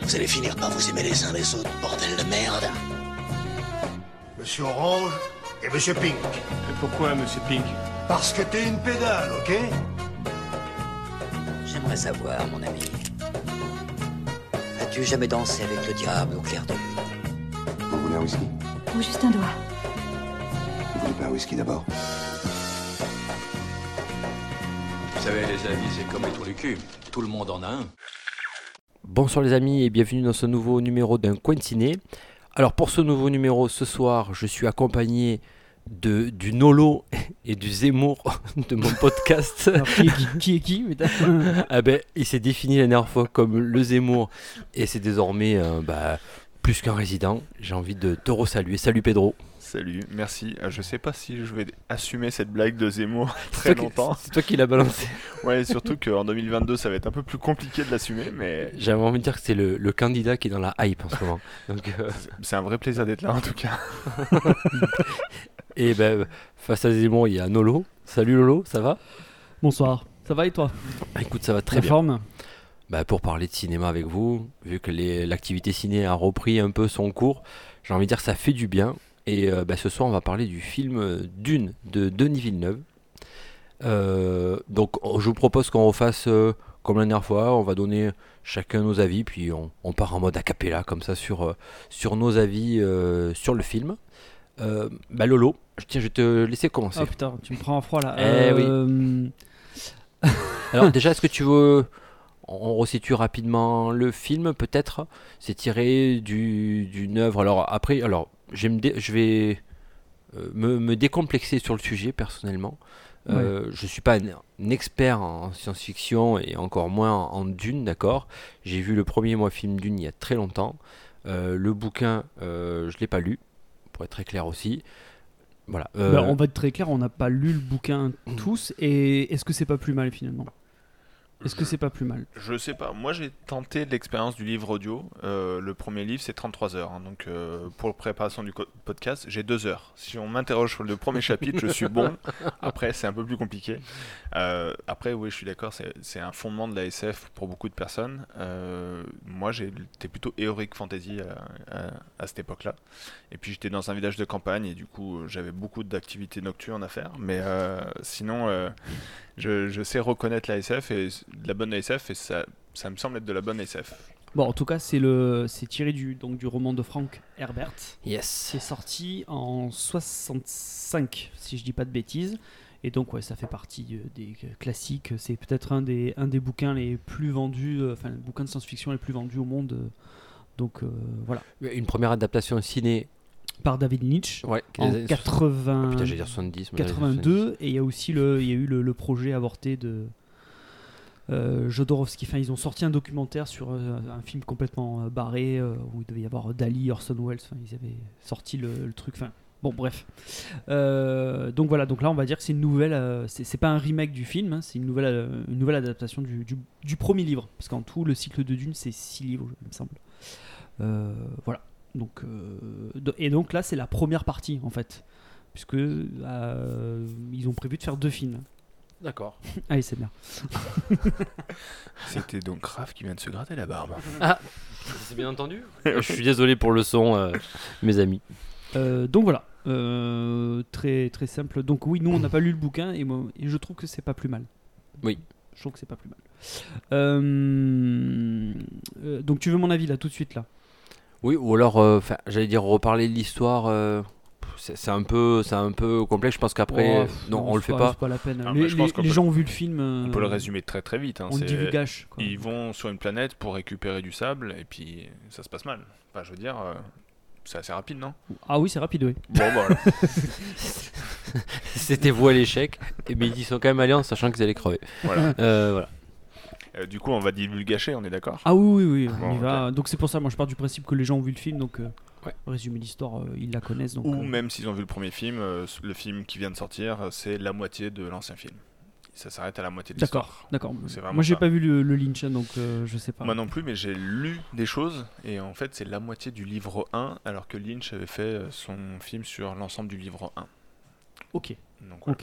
Vous allez finir par vous aimer les uns les autres, bordel de merde. Monsieur Orange et Monsieur Pink. Et pourquoi, monsieur Pink Parce que t'es une pédale, ok? J'aimerais savoir, mon ami. As-tu jamais dansé avec le diable au clair de lune? Vous voulez un whisky? Ou juste un doigt. Vous voulez pas un whisky d'abord? Vous savez, les amis, c'est comme les trous du cul. Tout le monde en a un. Bonsoir les amis et bienvenue dans ce nouveau numéro d'un coin de ciné. Alors pour ce nouveau numéro ce soir, je suis accompagné de du Nolo et du Zemmour de mon podcast. Alors, qui, est qui, qui est qui mais t'as- ah ben, il s'est défini la dernière fois comme le Zemmour et c'est désormais euh, bah, plus qu'un résident. J'ai envie de te resaluer. Salut Pedro. Salut, merci. Euh, Je sais pas si je vais assumer cette blague de Zemmour très longtemps. C'est toi qui l'as balancé. Ouais, surtout qu'en 2022, ça va être un peu plus compliqué de l'assumer, mais J'avais envie de dire que c'est le, le candidat qui est dans la hype en ce moment. Donc, euh, c'est un vrai plaisir d'être là en tout cas. et ben, face à Zemmour, il y a Nolo. Salut Lolo, ça va? Bonsoir. Ça va et toi? Écoute, ça va très La bien. forme? Bah, pour parler de cinéma avec vous, vu que l'activité ciné a repris un peu son cours, j'ai envie de dire que ça fait du bien. Et euh, bah, ce soir, on va parler du film euh, Dune de Denis Villeneuve. Euh, donc, je vous propose qu'on refasse euh, comme la dernière fois. On va donner chacun nos avis, puis on, on part en mode a cappella, comme ça, sur, sur nos avis sur le film. Bah, Lolo, je- tiens, je vais te laisser commencer. Oh putain, tu me prends en froid là. Eh oui. Alors déjà, est-ce que tu veux... On resitue rapidement le film, peut-être. C'est tiré du- d'une œuvre. Alors après, alors je vais me, dé- je vais, euh, me, me décomplexer sur le sujet personnellement. Euh, Je suis pas un, un expert en science-fiction et encore moins en, en Dune, d'accord. J'ai vu le premier moi film Dune il y a très longtemps. Euh, le bouquin, euh, je l'ai pas lu, pour être très clair aussi. Voilà. Bah, on va être très clair, on n'a pas lu le bouquin tous. Et est-ce que c'est pas plus mal finalement? Est-ce que c'est pas plus mal? Je sais pas, moi j'ai tenté l'expérience du livre audio. Euh, le premier livre c'est 33 heures, hein, donc euh, pour la préparation du podcast j'ai 2 heures. Si on m'interroge sur le premier chapitre, je suis bon. Après c'est un peu plus compliqué. Euh, après oui je suis d'accord, c'est un fondement de la SF pour beaucoup de personnes. Moi j'étais plutôt héroïque fantasy à, à- à cette époque-là. Et puis j'étais dans un village de campagne et du coup j'avais beaucoup d'activités nocturnes à faire. Mais sinon je, je sais reconnaître la SF et de la bonne SF et ça, ça me semble être de la bonne SF. Bon, en tout cas, c'est le, c'est tiré du donc du roman de Frank Herbert. yes. C'est sorti en 65, si je dis pas de bêtises. Et donc, ouais, ça fait partie euh, des classiques. C'est peut-être un des, un des bouquins les plus vendus, euh, enfin, le bouquin de science-fiction les plus vendus au monde. euh, Donc, euh, voilà. Une première adaptation ciné. Par David Lynch Ouais, en des années 80, Ah, putain, j'allais dire 70. mais dans les 82. Et il y a aussi le, il y a eu le, le projet avorté de euh, Jodorowsky. Enfin, ils ont sorti un documentaire sur euh, un film complètement euh, barré euh, où il devait y avoir Dali, Orson Welles. Enfin, ils avaient sorti le, le truc. Enfin, bon, bref. Donc voilà. Donc là, on va dire que c'est une nouvelle. c'est pas un remake du film. hein, c'est une nouvelle, une nouvelle adaptation du, du- du premier livre. Parce qu'en tout, le cycle de Dune, c'est six livres, il me semble. Voilà. Donc, euh, et donc là, c'est la première partie en fait, puisque euh, ils ont prévu de faire deux films. D'accord. Allez, c'est bien. C'était donc Raph qui vient de se gratter la barbe. C'est bien entendu Je suis désolé pour le son, euh, mes amis. Euh, donc voilà, Euh, très très simple. Donc oui, nous on n'a pas lu le bouquin et, moi, et je trouve que c'est pas plus mal. Oui. Je trouve que c'est pas plus mal. Euh, euh, donc tu veux mon avis là tout de suite là? Oui, ou alors, euh, j'allais dire reparler de l'histoire. euh, c'est un peu, c'est un peu complexe. Je pense qu'après, Oh, euh, non, on le fait pas. C'est pas la peine. Ah, les je pense les- qu'on les peut- gens ont vu le film. On peut le résumer très très vite. hein, On c'est- divulgage. quoi. Ils vont sur une planète pour récupérer du sable et puis ça se passe mal. Enfin, je veux dire, euh, c'est assez rapide, non? Ah oui, c'est rapide, oui. Bon, bah, voilà. C'était voué à l'échec. Et mais ils sont quand même allés en sachant qu'ils allaient crever. voilà. Euh, voilà. Euh, du coup, on va divulgacher, on est d'accord? Ah oui, oui, oui, on Bon, y va. Donc c'est pour ça, moi je pars du principe que les gens ont vu le film, donc euh, Ouais. résumer l'histoire, euh, ils la connaissent. Donc, Ou euh, même s'ils ont vu le premier film, euh, le film qui vient de sortir, c'est la moitié de l'ancien film. Ça s'arrête à la moitié de D'accord, l'histoire. d'accord. Vraiment Moi j'ai pas vu le, le Lynch, hein, donc euh, je sais pas. Moi non plus, mais j'ai lu des choses, et en fait c'est la moitié du livre 1, alors que Lynch avait fait son film sur l'ensemble du livre 1. Ok. Donc, voilà.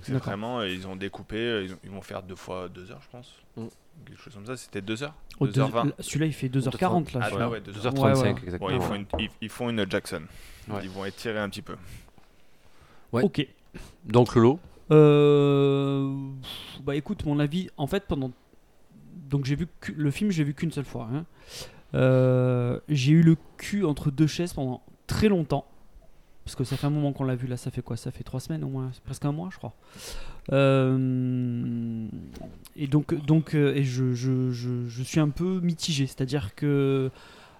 C'est d'accord. vraiment, ils ont découpé, ils, ont- ils vont faire deux fois deux heures, je pense. Mm. Quelque chose comme ça, c'était deux heures Oh, 2h20 deux- Celui-là, il fait 2h40 là. Ah, ouais, 2h. 2h35 Ouais, ouais. exactement. Ouais, ils, font une, ils, ils font une Jackson. Ouais. Ils vont étirer un petit peu. Ouais. Ok. Donc Lolo, Euh, bah écoute, mon avis, en fait, pendant. Donc j'ai vu que- le film, j'ai vu qu'une seule fois. hein. Euh, j'ai eu le cul entre deux chaises pendant très longtemps. Parce que ça fait un moment qu'on l'a vu là, ça fait quoi? Ça fait trois semaines au moins, presque un mois, je crois. Euh, et donc, donc euh, je, je, je suis un peu mitigé, c'est-à-dire que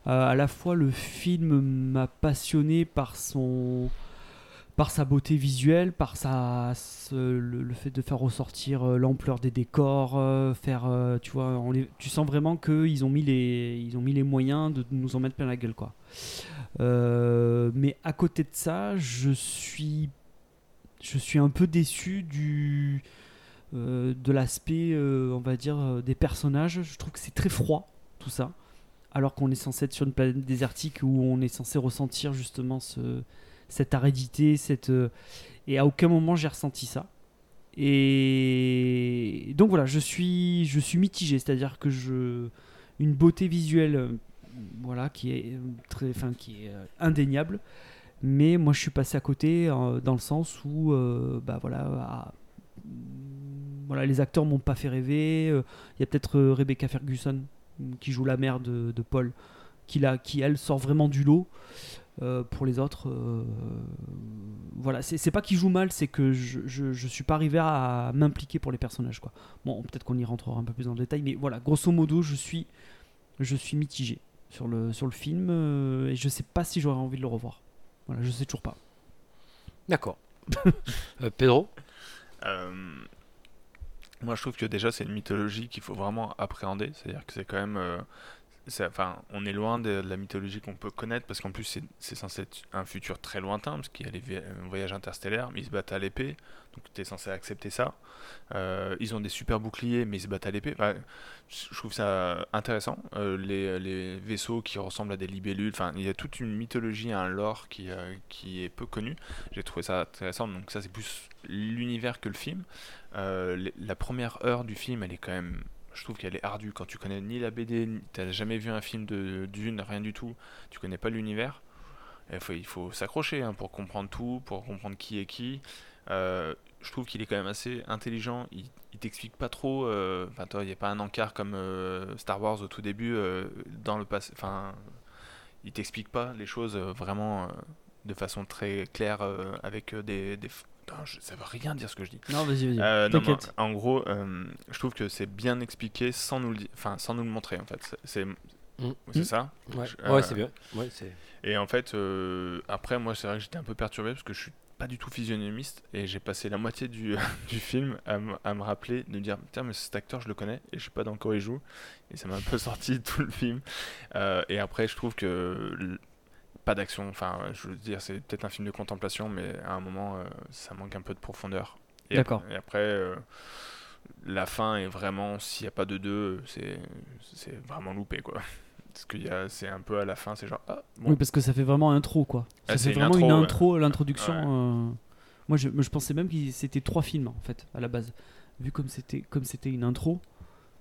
euh, à la fois le film m'a passionné par son par sa beauté visuelle, par sa, le, fait de faire ressortir euh, l'ampleur des décors, euh, faire, euh, tu vois, tu sens vraiment qu'ils ont mis les, ont mis les moyens de nous en mettre plein la gueule, quoi. Mais à côté de ça, je suis, je suis un peu déçu du, de l'aspect, on va dire, des personnages. Je trouve que c'est très froid, tout ça. Alors qu'on est censé être sur une planète désertique où on est censé ressentir justement ce, cette aridité, cette euh, et à aucun moment j'ai ressenti ça. Et donc voilà, je suis je suis mitigé, c'est-à-dire que je une beauté visuelle euh, voilà qui est euh, très enfin qui est indéniable, mais moi je suis passé à côté dans le sens où bah voilà à- voilà les acteurs m'ont pas fait rêver, il y a peut-être Rebecca Ferguson qui joue la mère de, de Paul qui, la, qui elle sort vraiment du lot. Euh, pour les autres, euh, voilà, c'est pas qu'il joue mal, c'est que je, je, je suis pas arrivé à m'impliquer pour les personnages, quoi. Bon, peut-être qu'on y rentrera un peu plus dans le détail, mais voilà, grosso modo, je suis, je suis mitigé sur le, sur le film euh, et je sais pas si j'aurais envie de le revoir. Voilà, je sais toujours pas. d'accord. Euh, Pedro, Euh, moi, je trouve que déjà, c'est une mythologie qu'il faut vraiment appréhender. C'est-à-dire que c'est quand même. Enfin, on est loin de, la mythologie qu'on peut connaître parce qu'en plus, c'est- censé être un futur très lointain parce qu'il y a les vi- un voyage interstellaire, mais ils se battent à l'épée. Donc, tu es censé accepter ça. Euh, ils ont des super boucliers, mais ils se battent à l'épée. Je trouve ça intéressant. Euh, les, vaisseaux qui ressemblent à des libellules. Enfin, il y a toute une mythologie, un lore qui, euh, est peu connu. J'ai trouvé ça intéressant. Donc, ça, c'est plus l'univers que le film. La première heure du film, elle est quand même. Je trouve qu'elle est ardue. Quand tu connais ni la BD, ni- t'as jamais vu un film de d'une, rien du tout, tu connais pas l'univers. Il faut, s'accrocher hein, pour comprendre tout, pour comprendre qui est qui. Euh, je trouve qu'il est quand même assez intelligent. Il, il t'explique pas trop. euh, Enfin, il n'y a pas un encart comme euh, Star Wars au tout début. dans le passé. Il t'explique pas les choses vraiment de façon très claire avec des... je- ça veut rien dire ce que je dis. Non, vas-y, vas-y. Euh, non, T'inquiète. mais en gros, euh, je trouve que c'est bien expliqué sans nous le enfin sans nous le montrer en fait. C'est- c'est Mm. ça. ouais, euh, c'est bien. Ouais, c'est. Et en fait, après, moi, c'est vrai que j'étais un peu perturbé parce que je suis pas du tout physionomiste et j'ai passé la moitié du, du film à, me- à me rappeler, de me dire Tiens, mais cet acteur, je le connais et je sais pas dans quoi il joue. Et ça m'a un peu sorti tout le film. Et après, je trouve que pas d'action. Enfin, je veux dire, c'est peut-être un film de contemplation, mais à un moment, euh, ça manque un peu de profondeur. Et ap- D'accord. Et après. euh, la fin est vraiment, s'il n'y a pas de deux, c'est c'est vraiment loupé quoi. Parce y a, c'est un peu à la fin, c'est genre, ah, bon, Oui, parce que ça fait vraiment intro, quoi. Ça Ah, c'est fait une vraiment intro, une ouais. l'introduction. Ouais. euh, Moi, je, je pensais même que c'était trois films, en fait, à la base. Vu comme c'était comme c'était une intro,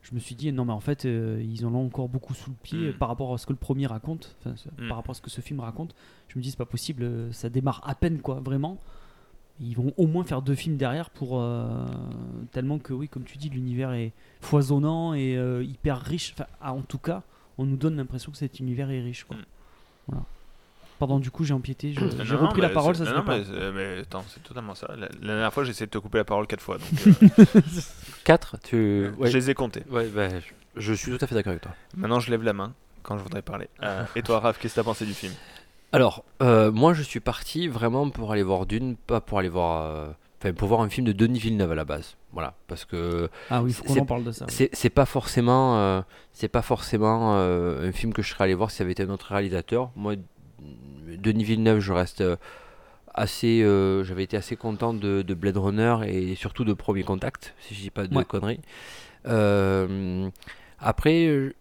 je me suis dit, non, mais en fait, euh, ils en ont encore beaucoup sous le pied Mm. par rapport à ce que le premier raconte, enfin, ce- Mm. par rapport à ce que ce film raconte. Je me dis, c'est pas possible, euh, ça démarre à peine, quoi, vraiment. Ils vont au moins faire deux films derrière pour. euh, tellement que, oui, comme tu dis, l'univers est foisonnant et hyper riche. Enfin, en tout cas, on nous donne l'impression que cet univers est riche, quoi. Mm. Voilà. Pardon, du coup, j'ai empiété. Non, J'ai non, repris mais la parole, ça se non, fait pas. mais, attends, c'est totalement ça. La, la dernière fois, j'ai essayé de te couper la parole quatre fois. Donc, euh, 4 tu... ouais. Je les ai comptés. Ouais, bah, je, suis tout à fait d'accord avec toi. Maintenant, je lève la main quand je voudrais parler. Euh, et toi, Raph, qu'est-ce que t'as pensé du film? Alors, euh, moi je suis parti vraiment pour aller voir Dune, pas pour aller voir. euh, Enfin, pour voir un film de Denis Villeneuve à la base. Voilà. Parce que Ah oui, faut qu'on c'est- en parle de ça. oui. c'est c'est pas forcément, euh, c'est pas forcément euh, un film que je serais allé voir si ça avait été un autre réalisateur. Moi, Denis Villeneuve, je reste euh, assez, euh, j'avais été assez content de, de Blade Runner et surtout de Premier Contact, si je dis pas de Ouais. conneries. Euh, après,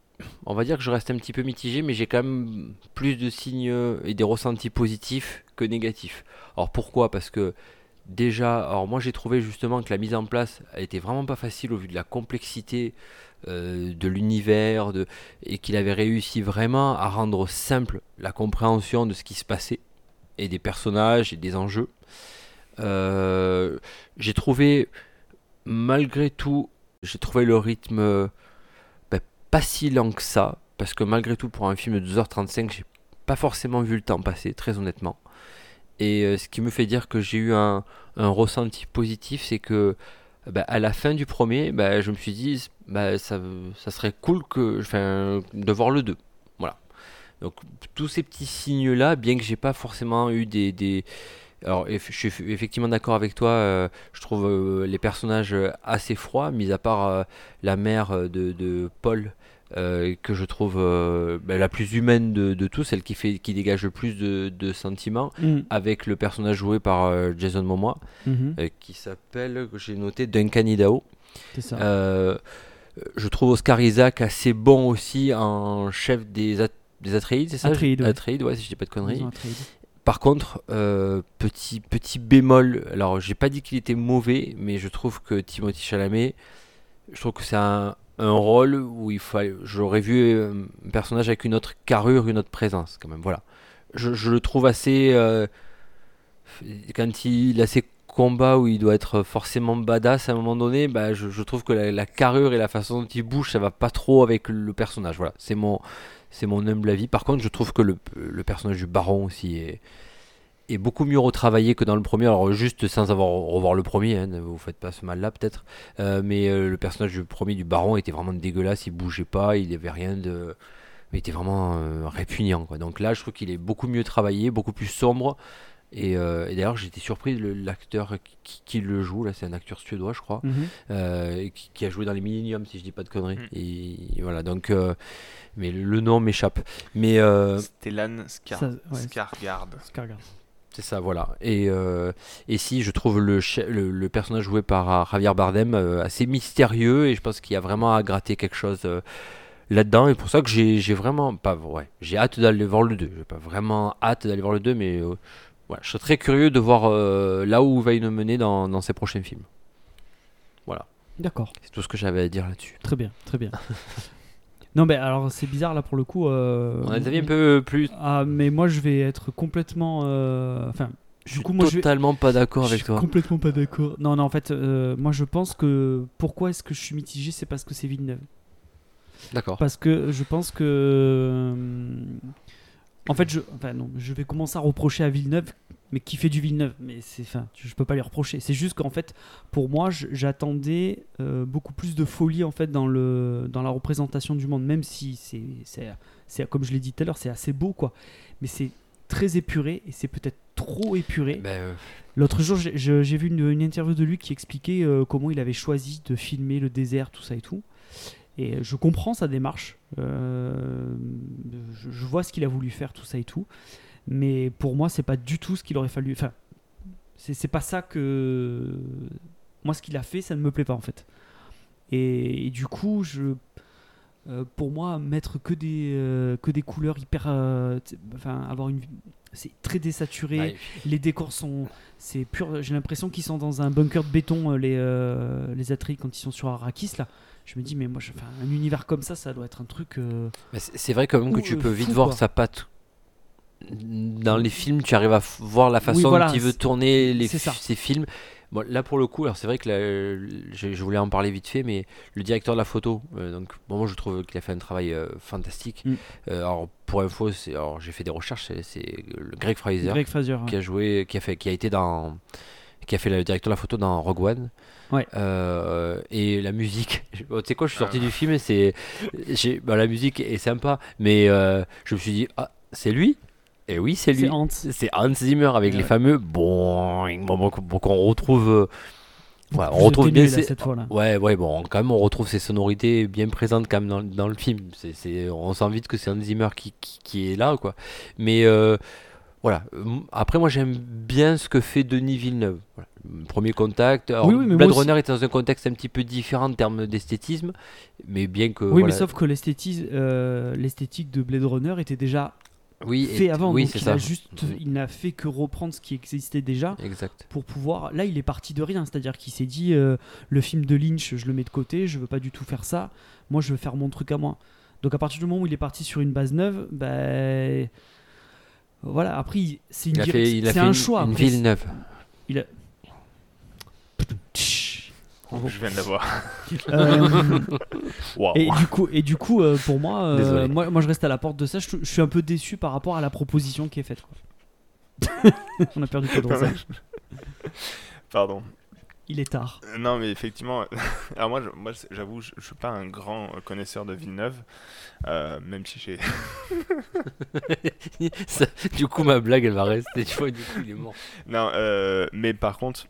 on va dire que je reste un petit peu mitigé, mais j'ai quand même plus de signes et des ressentis positifs que négatifs. Alors pourquoi? Parce que déjà, alors moi j'ai trouvé justement que la mise en place a été vraiment pas facile au vu de la complexité euh, de l'univers de, et qu'il avait réussi vraiment à rendre simple la compréhension de ce qui se passait et des personnages et des enjeux. Euh, j'ai trouvé, malgré tout, j'ai trouvé le rythme euh, ben, pas si lent que ça, parce que malgré tout, pour un film de 2h35, j'ai pas forcément vu le temps passer, très honnêtement. Et ce qui me fait dire que j'ai eu un, un ressenti positif, c'est que ben, à la fin du premier, ben, je me suis dit, ben, ça, serait cool que, de voir le 2. Voilà. Donc tous ces petits signes-là, bien que j'ai pas forcément eu des, alors, je suis effectivement d'accord avec toi. euh, je trouve euh, les personnages assez froids, mis à part euh, la mère de Paul, euh, que je trouve euh, ben, la plus humaine de, de tous, celle qui fait, qui dégage le plus de, de sentiments, Mhm. avec le personnage joué par euh, Jason Momoa, Mhm. qui s'appelle, que j'ai noté Duncan Idaho. C'est ça. Je trouve Oscar Isaac assez bon aussi en chef des, At- des Atreides, c'est ça? Atreides. Atreides, ouais, si je dis pas de conneries. Par contre, euh, petit, petit bémol, alors j'ai pas dit qu'il était mauvais, mais je trouve que Timothy Chalamet, je trouve que c'est un, un rôle où il fallait, j'aurais vu euh, un personnage avec une autre carrure, une autre présence quand même, voilà. Je, le trouve assez, euh, quand il a ses combats où il doit être forcément badass à un moment donné, bah, je, je trouve que la, la carrure et la façon dont il bouge, ça va pas trop avec le personnage, voilà. C'est mon, c'est mon humble avis. Par contre, je trouve que le, le personnage du baron aussi est, est beaucoup mieux retravaillé que dans le premier. Alors, juste sans avoir revoir le premier, hein, ne vous faites pas ce mal-là peut-être. Euh, mais euh, le personnage du premier du baron était vraiment dégueulasse. Il bougeait pas, il avait rien de. Il était vraiment euh, répugnant. Quoi. Donc là, je trouve qu'il est beaucoup mieux travaillé, beaucoup plus sombre. Et, euh, et d'ailleurs, j'étais surpris, le- l'acteur qui, qui le joue, là, c'est un acteur suédois, je crois Mhm. euh, qui, qui a joué dans les Millennium si je dis pas de conneries Mm. et, et voilà donc euh, mais le, le nom m'échappe mais euh, Stellan Skar... Ouais. C'est ça voilà. Et euh, et si je trouve le, le, le personnage joué par euh, Javier Bardem euh, assez mystérieux et je pense qu'il y a vraiment à gratter quelque chose euh, là-dedans. Et pour ça que j'ai vraiment pas ouais j'ai hâte d'aller voir le 2 j'ai pas vraiment hâte d'aller voir le 2 mais voilà, je serais très curieux de voir là où va il nous mener dans, dans ses prochains films. Voilà. D'accord. c'est tout ce que j'avais à dire là-dessus. Très bien, très bien. non, mais alors c'est bizarre là pour le coup. euh, On a des avis un peu plus. Ah, mais moi je vais être complètement. euh, Enfin, Je du coup, moi je vais. totalement pas d'accord Je avec suis toi. complètement pas d'accord. Non, non, en fait, euh, moi je pense que. Pourquoi est-ce que je suis mitigé C'est parce que c'est Villeneuve. D'accord. Parce que je pense que. euh, En fait, je, enfin, non, je vais commencer à reprocher à Villeneuve, mais qui fait du Villeneuve Mais c'est, enfin, je peux pas lui reprocher. C'est juste qu'en fait, pour moi, j'attendais euh, beaucoup plus de folie en fait dans le dans la représentation du monde, même si c'est, c'est, c'est comme je l'ai dit tout à l'heure, c'est assez beau quoi. Mais c'est très épuré et c'est peut-être trop épuré. Ben, euh, L'autre jour, j'ai- vu une, une interview de lui qui expliquait euh, comment il avait choisi de filmer le désert, tout ça et tout. Et je comprends sa démarche. je, je vois ce qu'il a voulu faire, tout ça et tout. Mais pour moi, c'est pas du tout ce qu'il aurait fallu. Enfin, c'est pas ça que. Moi, ce qu'il a fait, ça ne me plaît pas en fait. Et, et du coup, je. euh, pour moi, mettre que des, euh, que des couleurs hyper. euh, enfin, avoir une. C'est très désaturé. ouais, Les décors sont, c'est pur. J'ai l'impression qu'ils sont dans un bunker de béton, les les quand ils sont sur Arrakis là. Je me dis mais moi, je, un univers comme ça, ça doit être un truc. euh, c'est vrai quand même que tu peux vite voir sa patte. Dans les films, tu arrives à voir la façon voilà, dont il veut tourner les ses films. Bon, là pour le coup, alors c'est vrai que là, je, je voulais en parler vite fait, mais le directeur de la photo, euh, donc bon, moi je trouve qu'il a fait un travail euh, fantastique. Mm. Euh, alors pour info, c'est, alors j'ai fait des recherches, c'est, le Greg Fraser Greg Fraser. hein. qui a joué, qui a fait, qui a été dans, qui a fait le directeur de la photo dans Rogue One. Ouais. Euh, et la musique, tu sais quoi, je suis sorti du film et c'est, j'ai, bah, la musique est sympa, mais euh, je me suis dit, ah, c'est lui. Et oui, c'est lui. C'est Hans. Zimmer avec les fameux bon, bon, qu'on retrouve. euh, ouais, on retrouve bien ces- cette fois là. Ouais, ouais, bon, quand même, on retrouve ces sonorités bien présentes quand même dans, dans le film. C'est, on sent vite que c'est Hans Zimmer qui, qui, qui est là, quoi. Mais euh, voilà. Après, moi, j'aime bien ce que fait Denis Villeneuve. Voilà. Premier contact. Alors, Oui, oui, mais Blade. Runner était dans un contexte un petit peu différent en termes d'esthétisme, mais bien que. Oui, voilà. mais sauf que l'esthétisme, euh, l'esthétique de Blade Runner était déjà Oui, fait et- avant. oui, donc il ça. a juste, Mhm. il n'a fait que reprendre ce qui existait déjà Exact. pour pouvoir. Là, il est parti de rien, c'est-à-dire qu'il s'est dit euh, le film de Lynch, je le mets de côté, je veux pas du tout faire ça. Moi, je veux faire mon truc à moi. Donc à partir du moment où il est parti sur une base neuve, ben voilà. Après, c'est une Il a direc- fait, il a c'est fait un une, choix. une après, ville neuve. Il a. Je viens de la voir. Euh, et du coup, et du coup, euh, pour moi, euh, moi, moi, je reste à la porte de ça. Je, je suis un peu déçu par rapport à la proposition qui est faite. quoi. On a perdu Pedro. ça. Pardon. Il est tard. Euh, Non, mais effectivement, alors moi, je- moi j'avoue, je, je suis pas un grand connaisseur de Villeneuve, euh, même si j'ai. Du coup, ma blague, elle va rester. Tu vois, du coup, il est mort. Non, euh, mais par contre,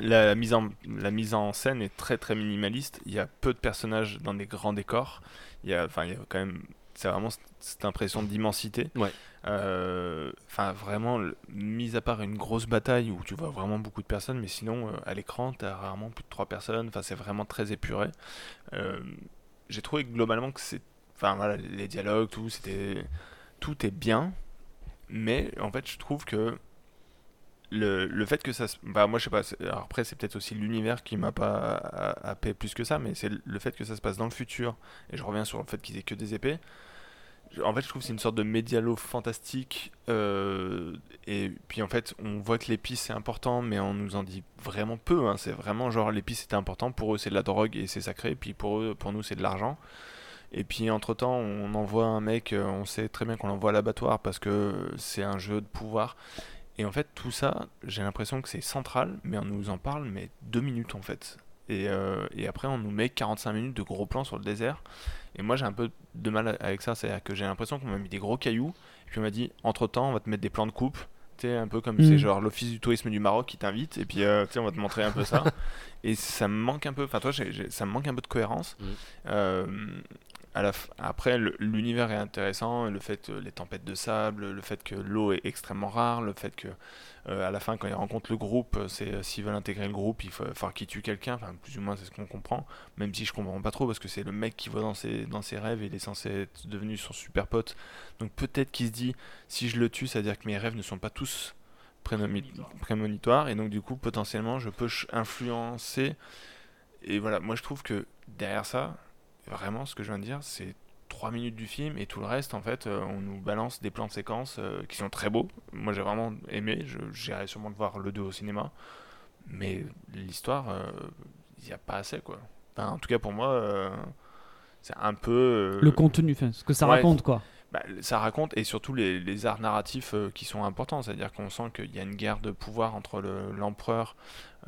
la, mise en, la mise en scène est très très minimaliste. Il y a peu de personnages dans des grands décors. Il y a, enfin, il y a quand même, c'est vraiment cette, impression d'immensité. Ouais. Euh, Enfin, vraiment, mis à part une grosse bataille où tu vois vraiment beaucoup de personnes, mais sinon, euh, à l'écran, tu as rarement plus de trois personnes. Enfin, c'est vraiment très épuré. Euh, J'ai trouvé globalement que c'est. Enfin, voilà, les dialogues, tout, c'était. Tout est bien, mais en fait, je trouve que le, le fait que ça se... Bah, moi, je sais pas, après, c'est peut-être aussi l'univers qui m'a pas happé plus que ça, mais c'est le fait que ça se passe dans le futur, et je reviens sur le fait qu'ils aient que des épées. En fait, je trouve que c'est une sorte de médialo fantastique, euh, et puis en fait, on voit que l'épice c'est important, mais on nous en dit vraiment peu, hein. c'est vraiment genre l'épice c'était important, pour eux c'est de la drogue et c'est sacré, et puis pour eux, pour nous c'est de l'argent. Et puis entre temps, on envoie un mec, euh, on sait très bien qu'on l'envoie à l'abattoir parce que c'est un jeu de pouvoir. Et en fait, tout ça, j'ai l'impression que c'est central, mais on nous en parle, mais deux minutes en fait. Et, euh, et après, on nous met 45 minutes de gros plans sur le désert. Et moi, j'ai un peu de mal avec ça, c'est-à-dire que j'ai l'impression qu'on m'a mis des gros cailloux, et puis on m'a dit, entre temps, on va te mettre des plans de coupe. Tu sais, un peu comme Mm. c'est genre l'office du tourisme du Maroc qui t'invite, et puis euh, tu sais, on va te montrer un peu ça. et ça me manque un peu, enfin, toi, ça me manque un peu de cohérence. Mm. Euh, à la f- après, l'univers est intéressant, le fait que les tempêtes de sable, le fait que l'eau est extrêmement rare, le fait que euh, à la fin, quand ils rencontrent le groupe, euh, c'est euh, s'ils veulent intégrer le groupe, il faut falloir qu'ils tuent quelqu'un. Enfin, plus ou moins, c'est ce qu'on comprend. Même si je comprends pas trop, parce que c'est le mec qui voit dans ses, dans ses rêves et il est censé être devenu son super pote. Donc peut-être qu'il se dit, si je le tue, ça veut dire que mes rêves ne sont pas tous prémonitoires, et donc du coup, potentiellement, je peux influencer. Et voilà, moi je trouve que derrière ça, vraiment, ce que je viens de dire, c'est 3 minutes du film et tout le reste, en fait, euh, on nous balance des plans de séquences euh, qui sont très beaux. Moi, j'ai vraiment aimé. Je- J'irai sûrement voir le 2 au cinéma. Mais l'histoire, il n'y a pas assez, quoi. Enfin, en tout cas, pour moi, euh, c'est un peu. euh, Le contenu, ce que ça ouais. raconte, quoi. Bah, ça raconte et surtout les, les arts narratifs euh, qui sont importants. C'est-à-dire qu'on sent qu'il y a une guerre de pouvoir entre le- l'empereur,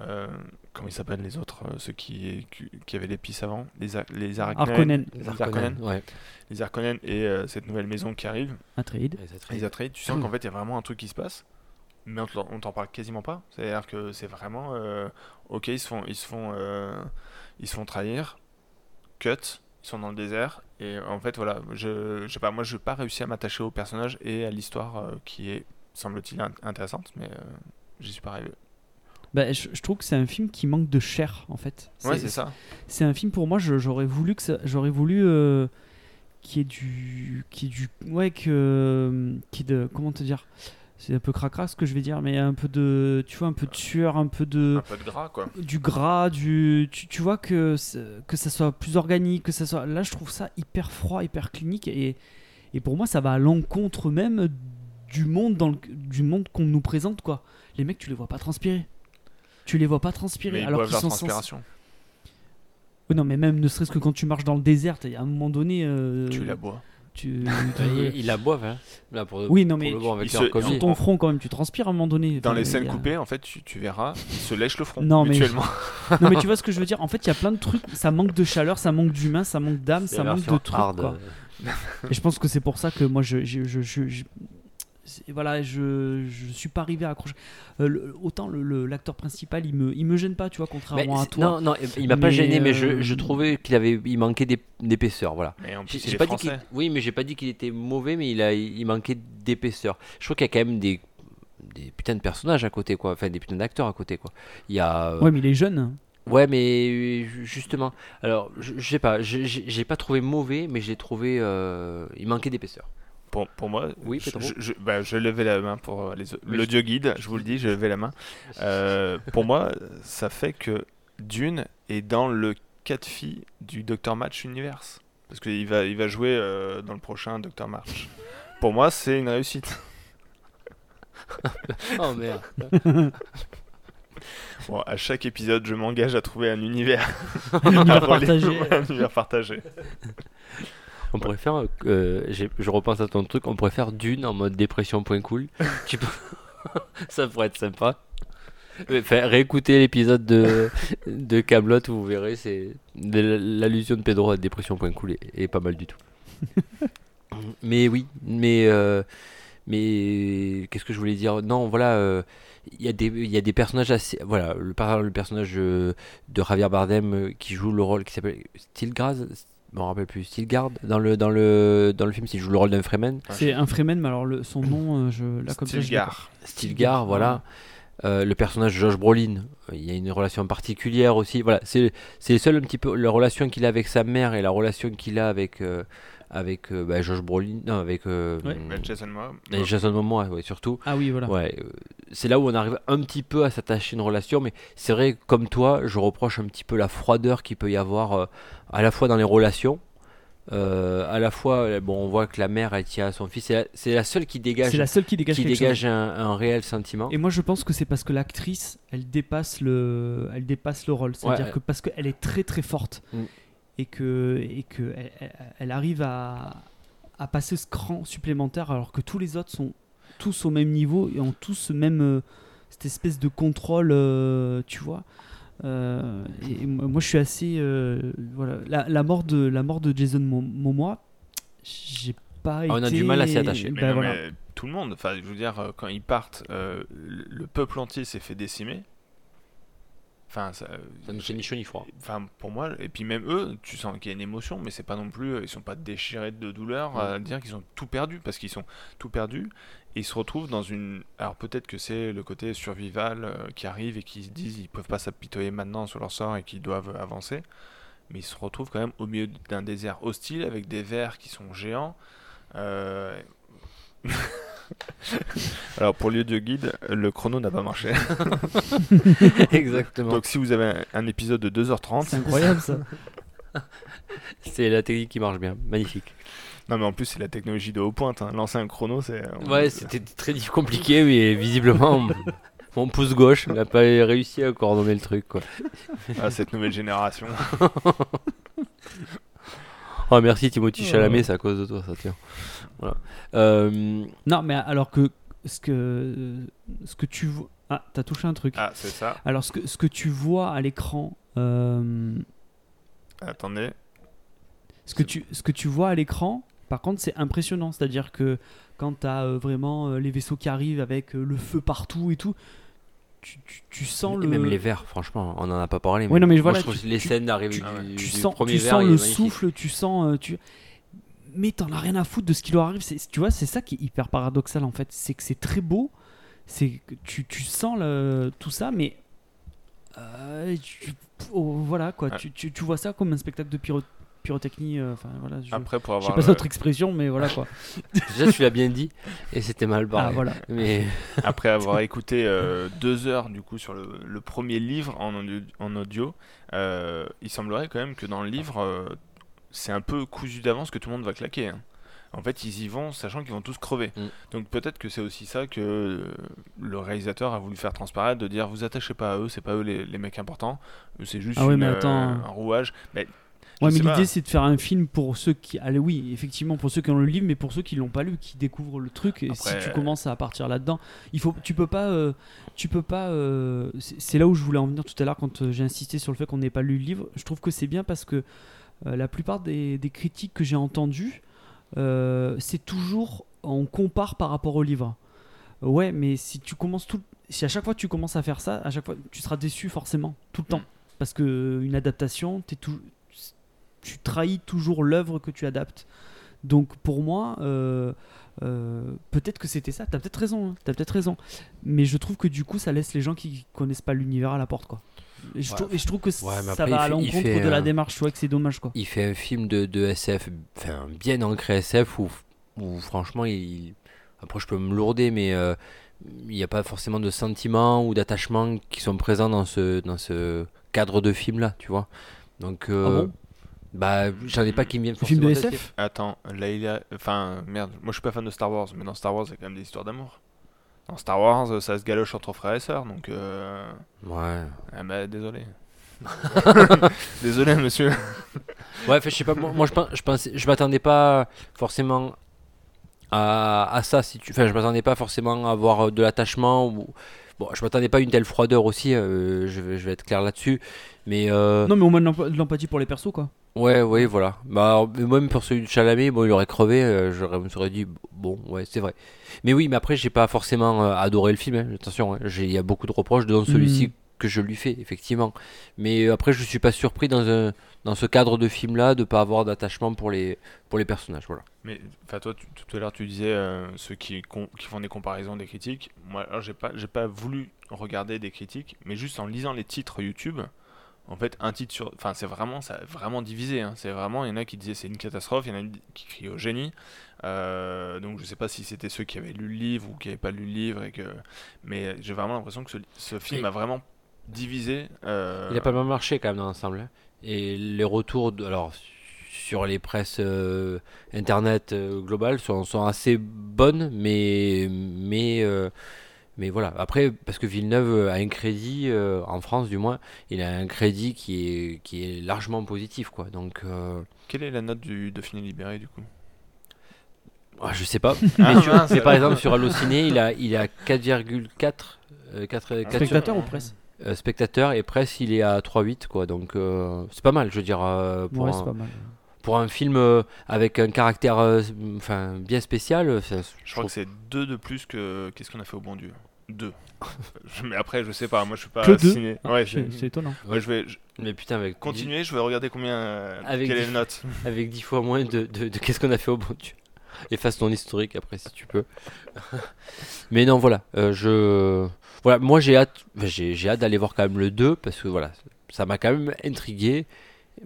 euh, comment ils s'appellent les autres, euh, ceux qui, qui, qui avaient l'épice avant, les, Ar- les Harkonnen, les ouais. les Harkonnen et euh, cette nouvelle maison qui arrive, Atreides. Les Atreides. les Atreides. Tu sens qu'en fait il y a vraiment un truc qui se passe. Mais on t'en parle quasiment pas. C'est-à-dire que c'est vraiment, euh, ok, ils se font, ils se font, euh, ils se font trahir, cut, ils sont dans le désert et en fait voilà, je, je sais pas, moi je n'ai pas réussi à m'attacher au personnage et à l'histoire euh, qui est, semble-t-il, int- intéressante, mais euh, j'y suis pas arrivé. Bah, je, je trouve que c'est un film qui manque de chair, en fait. Ouais, c'est ça. C'est un film pour moi, j'aurais voulu que j'aurais voulu euh, qu'il y ait du, qu'il y ait du, ouais, que, y ait de, comment te dire, c'est un peu cracra ce que je vais dire, mais un peu de, tu vois, un peu de sueur, un peu de, Un peu de gras quoi. du gras, du, tu, tu vois que que ça soit plus organique, que ça soit, là je trouve ça hyper froid, hyper clinique et et pour moi ça va à l'encontre même du monde dans le, du monde qu'on nous présente quoi. Les mecs tu les vois pas transpirer. Tu les vois pas transpirer Mais ils alors qu'ils sont transpiration. oui, non, mais même ne serait-ce que quand tu marches dans le désert, à un moment donné. euh, Tu la bois. Tu- Il, il la boive, hein. Là, pour, Oui, non, pour mais le voir avec se- ton front, quand même, tu transpires à un moment donné. Dans Enfin, les scènes a- coupées, en fait, tu, tu verras, ils se lèchent le front Non, mais- mutuellement. Non, mais tu vois ce que je veux dire En fait, il y a plein de trucs. Ça manque de chaleur, ça manque d'humain, ça manque d'âme, ça manque de trucs. quoi. Et je pense que c'est pour ça que moi, je, je, je, je- je- c'est- voilà, je, je suis pas arrivé à accrocher. Euh, le- autant le- le- l'acteur principal, il me, il me gêne pas, tu vois, mais contrairement à toi. non, non, il m'a pas gêné, mais euh, je, je trouvais qu'il avait, il manquait d'ép- d'épaisseur, voilà. En plus, il pas dit qu'il, français. oui, mais j'ai pas dit qu'il était mauvais, mais il a, il manquait d'épaisseur. Je trouve qu'il y a quand même des, des putains de personnages à côté, quoi. Enfin, des putains d'acteurs à côté, quoi. Il y a, euh, Ouais, mais il est jeune. Ouais, mais ju- justement, alors je, je sais pas, j'ai- pas trouvé mauvais, mais j'ai trouvé, euh, il manquait d'épaisseur. Pour, pour moi, Oui, je, je, bah, je levais la main pour euh, les- l'audio guide, je vous le dis, je levais la main. Euh, pour moi, ça fait que Dune est dans le cas de fille du Dr. Match Universe. Parce qu'il va, il va jouer euh, dans le prochain Dr. Match. Pour moi, c'est une réussite. Oh merde. Bon, à chaque épisode, je m'engage à trouver un univers. Univers à relire. partagé. Un univers partagé. On pourrait faire, euh, j'ai- je repense à ton truc, on pourrait faire Dune en mode dépression point cool. tu peux... ça pourrait être sympa. Enfin, réécoutez l'épisode de, de Camelot, vous verrez, c'est l'allusion de Pedro à dépression point cool est, est pas mal du tout. mais oui, mais euh, mais qu'est-ce que je voulais dire? Non, voilà, euh, il y a des il y a des personnages assez, voilà, le, le personnage euh, de Javier Bardem euh, qui joue le rôle qui s'appelle Stilgraz, je me rappelle plus, Stilgard dans le dans le dans le film, il joue le rôle d'un Fremen. C'est un Freeman, mais alors le, son nom, euh, je, là comme. Stilgar. Stilgar, voilà. Euh, le personnage de Josh Brolin, euh, il y a une relation particulière aussi. Voilà, c'est c'est seul un petit peu la relation qu'il a avec sa mère et la relation qu'il a avec euh, avec euh, bah, Josh Brolin, non, avec euh, Ouais. Jason Momoa. et Jason Momoa, ouais, surtout. Ah oui, voilà. Ouais, euh, c'est là où on arrive un petit peu à s'attacher à une relation, mais c'est vrai, comme toi, je reproche un petit peu la froideur qu'il peut y avoir euh, à la fois dans les relations. euh, à la fois, bon, on voit que la mère elle tient à son fils. C'est la, seule qui dégage, C'est la seule qui dégage qui dégage un, un réel sentiment. Et moi je pense que c'est parce que l'actrice, elle dépasse le, elle dépasse le rôle. C'est-à-dire Ouais. que parce qu'elle est très très forte Mm. Et que et que elle, arrive à, à passer ce cran supplémentaire alors que tous les autres sont tous au même niveau et ont tous ce même euh, cette espèce de contrôle, euh, tu vois. Euh, et moi je suis assez euh, voilà la, la mort de la mort de Jason Mo- Momoa, j'ai pas été. Ah, on a du mal à s'y attacher. Mais Ben non, voilà. mais tout le monde, enfin, je veux dire, quand ils partent, euh, le peuple entier s'est fait décimer. Enfin, ça, Ça nous fait ni chaud ni froid. enfin, pour moi, et puis même eux, tu sens qu'il y a une émotion, mais c'est pas non plus, ils sont pas déchirés de douleur à dire qu'ils ont tout perdu, parce qu'ils sont tout perdus, et ils se retrouvent dans une. Alors peut-être que c'est le côté survival euh, qui arrive et qui se disent ils peuvent pas s'apitoyer maintenant sur leur sort et qu'ils doivent avancer, mais ils se retrouvent quand même au milieu d'un désert hostile avec des vers qui sont géants. Euh, Alors pour lieu de guide, le chrono n'a pas marché. Exactement. Donc si vous avez un, un épisode de 2h30, C'est incroyable ça. C'est la technique qui marche bien. Magnifique. non mais en plus c'est la technologie de haut pointe. hein. Lancer un chrono, c'est Ouais, c'était très compliqué, mais visiblement, mon- mon pouce gauche n'a pas réussi à coordonner le truc. Quoi. Ah, cette nouvelle génération. Oh, merci Timothy Ouais. Chalamet, c'est à cause de toi, ça tient. Voilà. Euh, Non, mais alors que ce que, ce que tu vois. Ah, t'as touché un truc. Ah c'est ça. Alors, ce que, ce que tu vois à l'écran. euh, Attendez. ce, que tu, ce que tu vois à l'écran, par contre, c'est impressionnant. C'est-à-dire que quand t'as euh, vraiment euh, les vaisseaux qui arrivent avec euh, le feu partout et tout, tu, tu, tu sens et le. même les verres, franchement, on en a pas parlé. Ouais, non, mais moi, voilà, je trouve tu- les tu- scènes d'arrivée tu- du, tu du sens, premier tu sens le souffle, tu sens. euh, tu... Mais t'en as rien à foutre de ce qui leur arrive. C'est- Tu vois, c'est ça qui est hyper paradoxal en fait. C'est que c'est très beau. C'est que tu, tu sens le, tout ça, mais. euh, tu- oh, voilà quoi. Ouais. Tu, tu, tu vois ça comme un spectacle de pyro- pyrotechnie. euh, Enfin voilà. Je, Après pour je sais avoir pas le- d'autre expression, mais voilà quoi. Déjà, tu l'as bien dit, et c'était mal barré. ah voilà. Mais après avoir écouté euh, deux heures du coup sur le, le premier livre en audio, en audio euh, il semblerait quand même que dans le livre euh, c'est un peu cousu d'avance que tout le monde va claquer. hein. En fait, ils y vont sachant qu'ils vont tous crever. Mm. Donc peut-être que c'est aussi ça que le réalisateur a voulu faire transparaître, de dire vous attachez pas à eux, c'est pas eux les, les mecs importants, c'est juste Ah ouais, une, mais euh, attends. un rouage. Mais Ouais, mais l'idée c'est de faire un film pour ceux qui. Allez, oui, effectivement, pour ceux qui ont le livre, mais pour ceux qui l'ont pas lu, qui découvrent le truc. Et Après- si tu commences à partir là-dedans, il faut, tu peux pas, euh, tu peux pas. euh, c'est là où je voulais en venir tout à l'heure quand euh, j'ai insisté sur le fait qu'on n'ait pas lu le livre. Je trouve que c'est bien parce que euh, la plupart des, des critiques que j'ai entendues, c'est toujours on compare par rapport au livre. Ouais, mais si tu commences tout, si à chaque fois tu commences à faire ça, à chaque fois tu seras déçu forcément tout le temps, Mm. parce que une adaptation, t'es tout, tu trahis toujours l'œuvre que tu adaptes. Donc pour moi, euh, euh, peut-être que c'était ça. T'as peut-être raison. hein, T'as peut-être raison. Mais je trouve que du coup, ça laisse les gens qui connaissent pas l'univers à la porte, quoi. Et je, Ouais. trouve, et je trouve que Ouais, mais ça après, va à fait- il l'encontre de la démarche. Je vois que c'est dommage, quoi. il fait un film de, de SF, enfin, bien ancré SF, où où franchement, il... après je peux me lourder, mais euh, il n'y a pas forcément de sentiments ou d'attachements qui sont présents dans ce, dans ce cadre de film là, tu vois. Donc, Ah bon? Bah, j'en ai pas qui me viennent Film de forcément SF Attends, là il y a. Enfin, merde, moi je suis pas fan de Star Wars, mais dans Star Wars il y a quand même des histoires d'amour. Dans Star Wars, euh, ça se galoche entre frères et sœurs, donc. Euh... Ouais. Ah bah désolé. désolé monsieur. Ouais, enfin, je sais pas, moi, moi, je, pen- je pensais, je m'attendais pas forcément à, à ça, si tu, enfin, je m'attendais pas forcément à avoir euh, de l'attachement ou, bon, je m'attendais pas à une telle froideur aussi, euh, je, vais, je vais être clair là-dessus, mais euh, Non, mais au moins de l'empathie pour les persos, quoi. Ouais, ouais, voilà. Bah, même pour celui de Chalamet, bon, il aurait crevé, euh, j'aurais, je me serais dit, bon, ouais, c'est vrai. Mais oui, mais après, j'ai pas forcément euh, adoré le film, hein, attention, hein, j'ai- il y a beaucoup de reproches, dont celui-ci Mm. que je lui fais, effectivement. Mais euh, après, je suis pas surpris dans, un, dans ce cadre de film-là de pas avoir d'attachement pour les, pour les personnages, voilà. Mais enfin toi tu- tout à l'heure tu disais euh, ceux qui, font des comparaisons des critiques. Moi alors j'ai pas j'ai pas voulu regarder des critiques, mais juste en lisant les titres YouTube. En fait, un titre sur, enfin c'est vraiment ça a vraiment divisé. hein. C'est vraiment il y en a qui disaient c'est une catastrophe, il y en a qui crient au génie. Euh, donc je sais pas si c'était ceux qui avaient lu le livre ou qui n'avaient pas lu le livre et que, mais j'ai vraiment l'impression que ce, ce film Et- a vraiment divisé. euh, Il a pas mal marché quand même dans l'ensemble. hein. Et les retours, de, alors sur les presses euh, internet globales sont, sont assez bonnes, mais mais mais voilà. Après, parce que Villeneuve a un crédit euh, en France du moins, il a un crédit qui est qui est largement positif quoi. Donc euh, Quelle est la note du Dauphiné libéré du coup? Ah, je sais pas. Ah, mais, sur- mince, mais par exemple sur Allociné, il a il a 4,4 euh, 4, 4 sur- Spectateur ou presse? euh, spectateurs et presse il est à 3,8 quoi. Donc euh, c'est pas mal, je veux dire euh, pour Ouais, un- c'est pas mal. pour un film euh, avec un caractère euh, enfin bien spécial euh, ça- Je crois que c'est deux de plus que qu'est-ce qu'on a fait au bon Dieu. Deux. Mais après, je sais pas. Moi, je suis pas Que deux ciné. Ouais, C'est étonnant. ouais, je vais je- mais putain avec continuer. Je vais regarder combien. euh, Avec quelle est la note avec 10 fois moins de, de- de qu'est-ce qu'on a fait au bon Dieu efface ton historique après si tu peux mais non voilà euh, je voilà moi j'ai hâte j'ai hâte d'aller voir quand même le 2 parce que voilà ça m'a quand même intrigué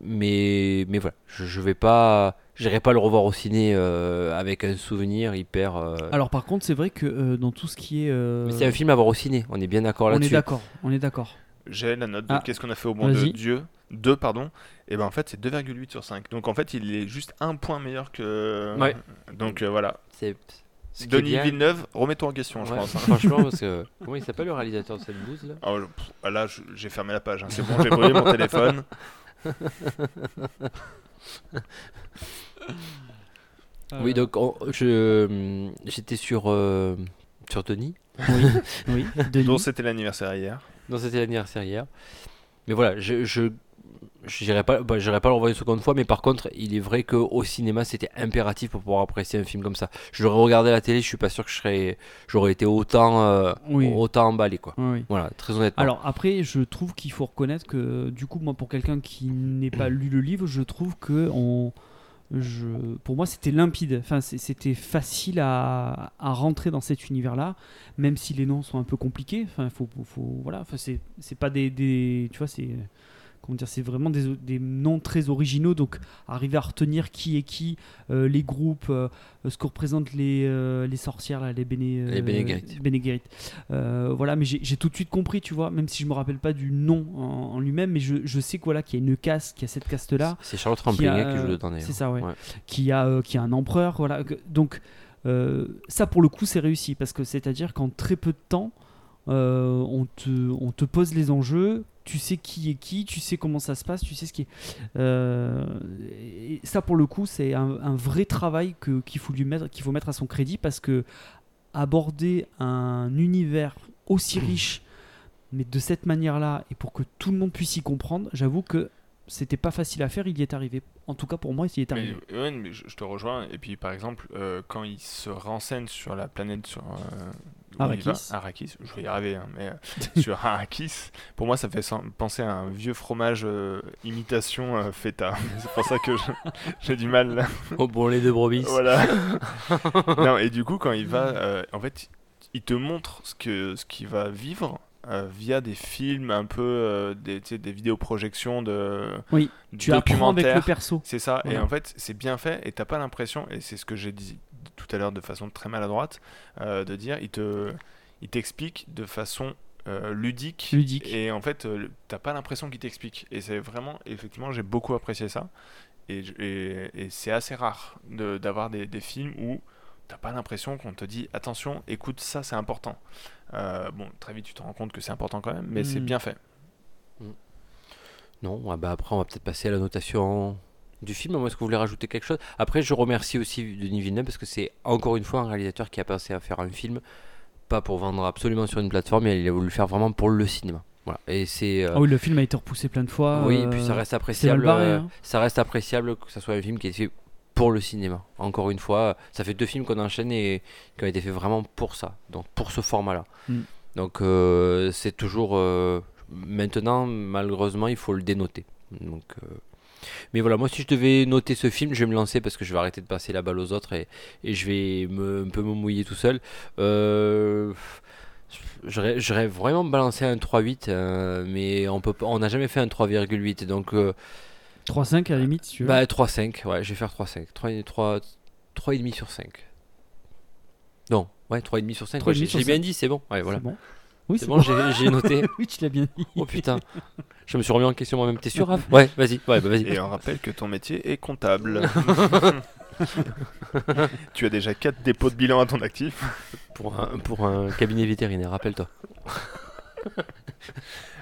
mais mais voilà je, je vais pas j'irai pas le revoir au ciné euh, avec un souvenir hyper euh, Alors, par contre, c'est vrai que euh, dans tout ce qui est. euh, mais c'est un film à voir au ciné on est bien d'accord on est là-dessus d'accord, on est d'accord. J'ai la note de Ah. qu'est-ce qu'on a fait au bon Vas-y. Dieu? 2, pardon. Et ben en fait, c'est 2,8 sur 5. Donc en fait, il est juste un point meilleur que. Ouais. Donc euh, voilà. c'est ce Denis Villeneuve, remets-toi en question, je pense. hein. Franchement, parce que. Comment il s'appelle le réalisateur de cette bouse là? Ah, ah, là, j'ai fermé la page. hein. C'est bon, j'ai brûlé mon téléphone. Oui, donc on- je j'étais sur euh, sur Denis. Oui, oui. Denis. Donc c'était l'anniversaire hier. Non, c'était l'anniversaire hier. Mais voilà, je je j'irai pas bah, j'irai pas le revoir une seconde fois, mais par contre, il est vrai que au cinéma, c'était impératif pour pouvoir apprécier un film comme ça. Je l'aurais regardé à la télé, je suis pas sûr que je serais j'aurais été autant euh, Oui. autant emballé quoi. Oui. Voilà, très honnêtement. Alors après, je trouve qu'il faut reconnaître que du coup, moi, pour quelqu'un qui n'ait pas lu le livre, je trouve que on, je, pour moi, c'était limpide. Enfin, c'était facile à, à rentrer dans cet univers-là, même si les noms sont un peu compliqués. Enfin, faut, faut- voilà. Enfin, c'est, c'est pas des, des- tu vois, c'est comment dire, c'est vraiment des, des noms très originaux. Donc, arriver à retenir qui est qui, euh, les groupes, euh, ce que représentent les, euh, les sorcières, là, les, béné, Les euh. Euh, voilà, mais j'ai tout de suite compris, tu vois, même si je me rappelle pas du nom en, en lui-même, mais je, je sais que voilà, qu'il y a une caste, qu'il y a cette caste-là, c'est Charlotte qui a, Rampling qui joue euh, dedans c'est ça, ouais, qui a, euh, qui a un empereur, voilà. Donc, euh, ça pour le coup, c'est réussi parce que c'est-à-dire qu'en très peu de temps, euh, on, te, on te pose les enjeux, tu sais qui est qui, tu sais comment ça se passe, tu sais ce qui est. Euh, ça pour le coup, c'est un, vrai travail qu'il faut lui mettre, qu'il faut mettre à son crédit parce que aborder un univers aussi riche, mais de cette manière-là, et pour que tout le monde puisse y comprendre, j'avoue que c'était pas facile à faire, il y est arrivé. En tout cas, pour moi, il y est Mais, arrivé. ouais, mais je, je te rejoins. Et puis, par exemple, euh, quand il se renseigne sur la planète sur euh, Arrakis. va- Arrakis, je vais y arriver, hein, mais euh, sur Arrakis, pour moi, ça fait penser à un vieux fromage euh, imitation euh, feta. C'est pour ça que j'ai du mal. là. Oh bon, les deux brebis. Voilà. non, et du coup, quand il va, euh, en fait, il te montre ce que ce qu'il va vivre. Euh, via des films un peu euh, des, vidéoprojections de Oui, Tu apprends avec le perso. c'est ça, et en fait, c'est bien fait, et t'as pas l'impression, et c'est ce que j'ai dit tout à l'heure de façon très maladroite, euh, de dire il te, il t'explique de façon ludique, Ludique. et en fait t'as pas l'impression qu'il t'explique. Et c'est vraiment, effectivement, j'ai beaucoup apprécié ça. Et, j- et- et c'est assez rare de- d'avoir des, des films où t'as pas l'impression qu'on te dit attention, écoute ça, c'est important. Euh, bon, très vite tu te rends compte que c'est important quand même, mais c'est Mm. bien fait. Non, ah bah après on va peut-être passer à la notation du film. Moi, est-ce que vous voulez rajouter quelque chose? Après, je remercie aussi Denis Villeneuve parce que c'est encore une fois un réalisateur qui a pensé à faire un film, pas pour vendre absolument sur une plateforme, mais il a voulu le faire vraiment pour le cinéma. Voilà. Et c'est. euh, Ah oui, le film a été repoussé plein de fois. oui, euh, et puis ça reste c'est mal appréciable. barré, euh, hein. Ça reste appréciable que ça soit un film qui est fait pour le cinéma. Encore une fois, ça fait deux films qu'on enchaîne et qui ont été faits vraiment pour ça, donc pour ce format-là. Mm. Donc euh, c'est toujours euh, maintenant, malheureusement, il faut le dénoter. Donc, euh, mais voilà, moi si je devais noter ce film, je vais me lancer parce que je vais arrêter de passer la balle aux autres et, et je vais me, un peu me mouiller tout seul. J'aurais vraiment balancé un 3.8, euh, mais on pas- on n'a jamais fait un 3,8. Donc 3-5 à la limite, si tu veux. bah 3,5, ouais, je vais faire 3,5. 3, 3, 3,5 sur 5. Non, ouais, 3,5 sur 5. 3,5 Ouais, j'ai bien 5. dit, c'est bon. Ouais, voilà. C'est bon. Oui, C'est bon, j'ai j'ai noté. oui, tu l'as bien dit. Oh putain. Je me suis remis en question moi-même. T'es sûr, Raph Ouais, vas-y. Ouais, bah, vas-y. Et on rappelle que ton métier est comptable. tu as déjà 4 dépôts de bilan à ton actif. Pour un, pour un cabinet vétérinaire, rappelle-toi.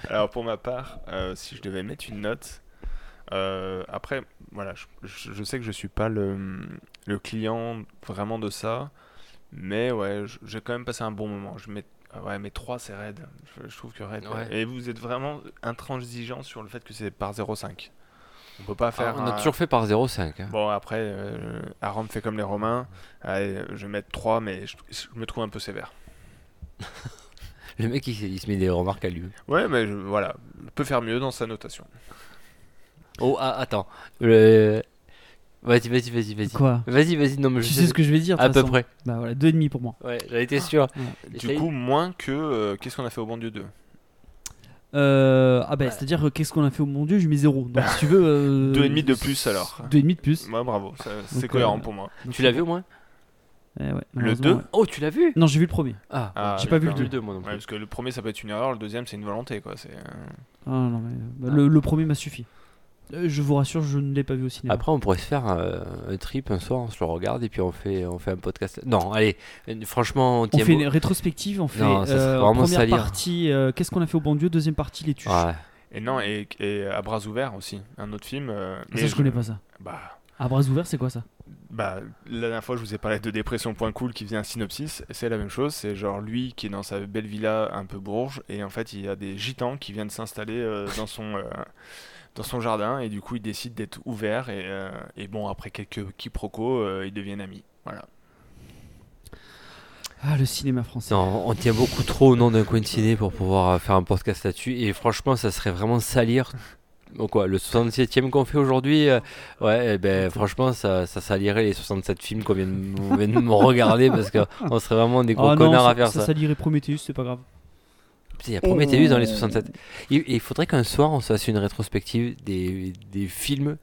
Alors pour ma part, euh, si je devais mettre une note, euh, après, voilà, je, sais que je suis pas le, le client vraiment de ça, mais ouais, j'ai quand même passé un bon moment. Je mets, ah ouais, mais 3 c'est raide. Je, je trouve que raide. Ouais. Et vous êtes vraiment intransigeant sur le fait que c'est par 0,5. On peut pas faire. Ah, on a un- toujours fait par 0,5. hein. Bon après, euh, Aram fait comme les Romains. Allez, je vais mettre 3, mais je, je me trouve un peu sévère. Le mec, il, il se met des remarques à lui. Ouais, mais je- voilà, il peut faire mieux dans sa notation. Oh, ah, attends. Le- Vas-y, vas-y, vas-y, vas-y. Quoi Vas-y, vas-y. Non, mais je Tu sais ce que je vais dire de À toute peu façon. près. Bah voilà, 2,5 pour moi. Ouais, j'en étais sûr. Du Essaye. coup, moins que euh, qu'est-ce qu'on a fait au bon Dieu 2 Euh, ah bah, c'est-à-dire euh, qu'est-ce qu'on a fait au mon dieu, je mets 0. Donc si tu veux. Euh, Deux et demi de plus, alors. 2,5 de plus. Ouais, bravo, ça- c'est Donc, cohérent euh, pour moi. Donc, Tu l'as vu au moins Eh ouais, malheureusement, 2 ouais. Oh, tu l'as vu Non, j'ai vu le premier. Ah, Ah, j'ai pas vu le deux. moi non plus. Ouais, parce que le premier ça peut être une erreur, le deuxième c'est une volonté quoi. C'est, euh, Ah non, mais bah, le, le premier m'a suffi. Euh, je vous rassure, je ne l'ai pas vu au cinéma. Après, on pourrait se faire euh, un trip un soir, on se le regarde et puis on fait, on fait un podcast. Non, allez, euh, franchement, on on fait une rétrospective, on fait Non, ça euh, vraiment première salir. partie, euh, qu'est-ce qu'on a fait au bon Dieu, deuxième partie, les tuches. Ouais. Et non, et, et à bras ouverts aussi, un autre film. euh, mais ça, je connais pas ça. Bah, À bras ouverts, c'est quoi ça? Bah, la dernière fois je vous ai parlé de Dépression Point Cool qui faisait un synopsis, c'est la même chose, c'est genre lui qui est dans sa belle villa un peu bourge, et en fait il y a des gitans qui viennent s'installer euh, dans son... euh, dans son jardin et du coup il décide d'être ouvert et, euh, et bon après quelques quiproquos euh, ils deviennent amis voilà Ah, le cinéma français. Non, on tient beaucoup trop au nom d'un coin de ciné pour pouvoir faire un podcast là-dessus. Et franchement, ça serait vraiment salir. Donc, quoi, le 67e qu'on fait aujourd'hui, euh, ouais, eh ben, franchement, ça, ça salirait les 67 films qu'on vient, de- me regarder parce qu'on serait vraiment des gros Ah connards ça, à faire ça, ça. salirait Prometheus, c'est pas grave. Il y a Prometheus dans les 67. Et et il faudrait qu'un soir on se fasse une rétrospective des, des films.